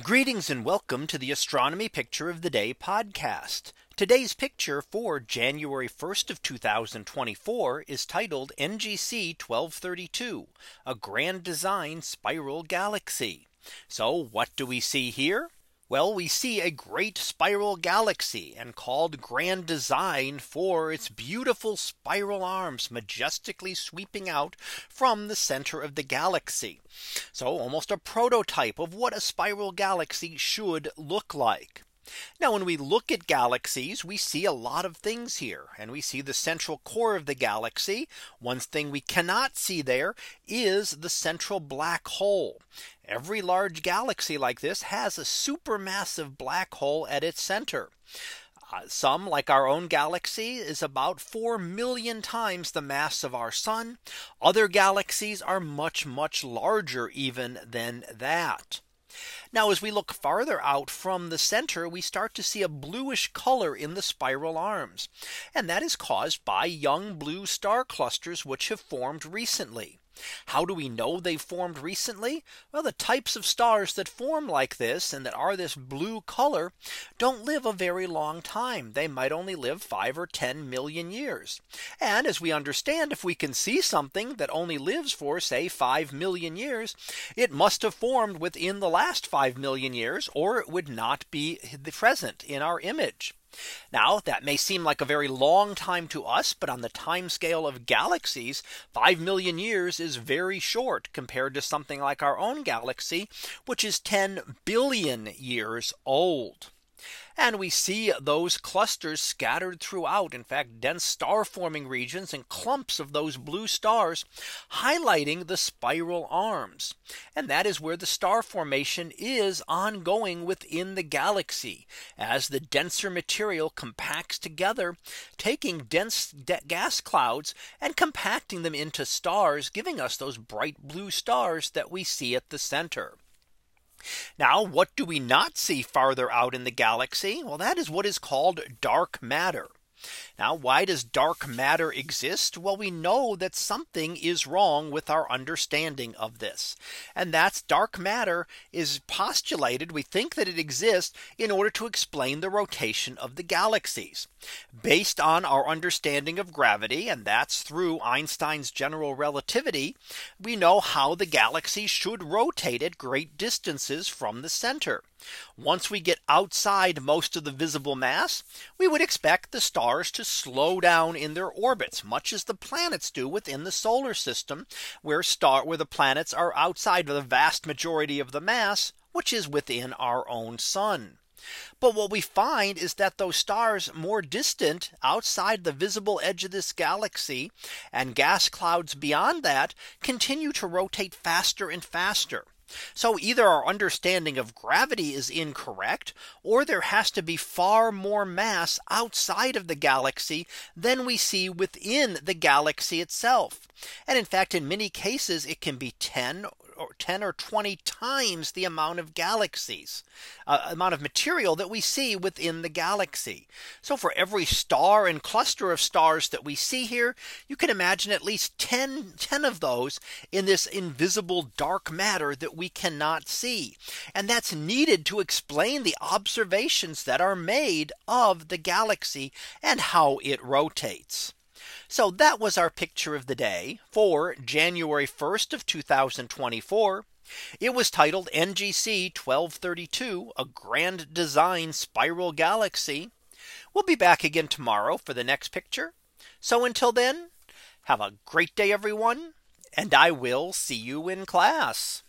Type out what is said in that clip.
Greetings and welcome to the astronomy picture of the day podcast. Today's picture for January 1st of 2024 is titled NGC 1232 a grand design spiral galaxy. So what do we see here? Well, we see a great spiral galaxy and called grand design for its beautiful spiral arms majestically sweeping out from the center of the galaxy. So almost a prototype of what a spiral galaxy should look like. Now when we look at galaxies, we see a lot of things here and we see the central core of the galaxy. One thing we cannot see there is the central black hole. Every large galaxy like this has a supermassive black hole at its center. Uh, some like our own galaxy is about 4 million times the mass of our sun. Other galaxies are much, much larger even than that. Now as we look farther out from the center, we start to see a bluish color in the spiral arms. And that is caused by young blue star clusters which have formed recently. How do we know they formed recently? Well, the types of stars that form like this and that are this blue color don't live a very long time. They might only live five or 10 million years. And as we understand, if we can see something that only lives for say 5 million years, it must have formed within the last 5 million years, or it would not be present in our image. Now that may seem like a very long time to us, but on the time scale of galaxies, 5 million years is very short compared to something like our own galaxy, which is 10 billion years old. And we see those clusters scattered throughout in fact dense star forming regions and clumps of those blue stars highlighting the spiral arms. And that is where the star formation is ongoing within the galaxy as the denser material compacts together taking dense gas clouds and compacting them into stars giving us those bright blue stars that we see at the center. Now what do we not see farther out in the galaxy? Well, that is what is called dark matter. Now why does dark matter exist? Well, we know that something is wrong with our understanding of this. And that's dark matter is postulated. We think that it exists in order to explain the rotation of the galaxies based on our understanding of gravity. And that's through Einstein's general relativity. We know how the galaxy should rotate at great distances from the center. Once we get outside most of the visible mass, we would expect the stars to slow down in their orbits, much as the planets do within the solar system, where star where the planets are outside of the vast majority of the mass, which is within our own sun. But what we find is that those stars more distant outside the visible edge of this galaxy and gas clouds beyond that continue to rotate faster and faster. So either our understanding of gravity is incorrect, or there has to be far more mass outside of the galaxy than we see within the galaxy itself. And in fact, in many cases, it can be 10 or 10 or 20 times the amount of galaxies uh, amount of material that we see within the galaxy. So for every star and cluster of stars that we see here, you can imagine at least 10, 10 of those in this invisible dark matter that we cannot see. And that's needed to explain the observations that are made of the galaxy and how it rotates. So that was our picture of the day for January 1st of 2024. It was titled NGC 1232 a grand design spiral galaxy. We'll be back again tomorrow for the next picture. So until then, have a great day, everyone. And I will see you in class.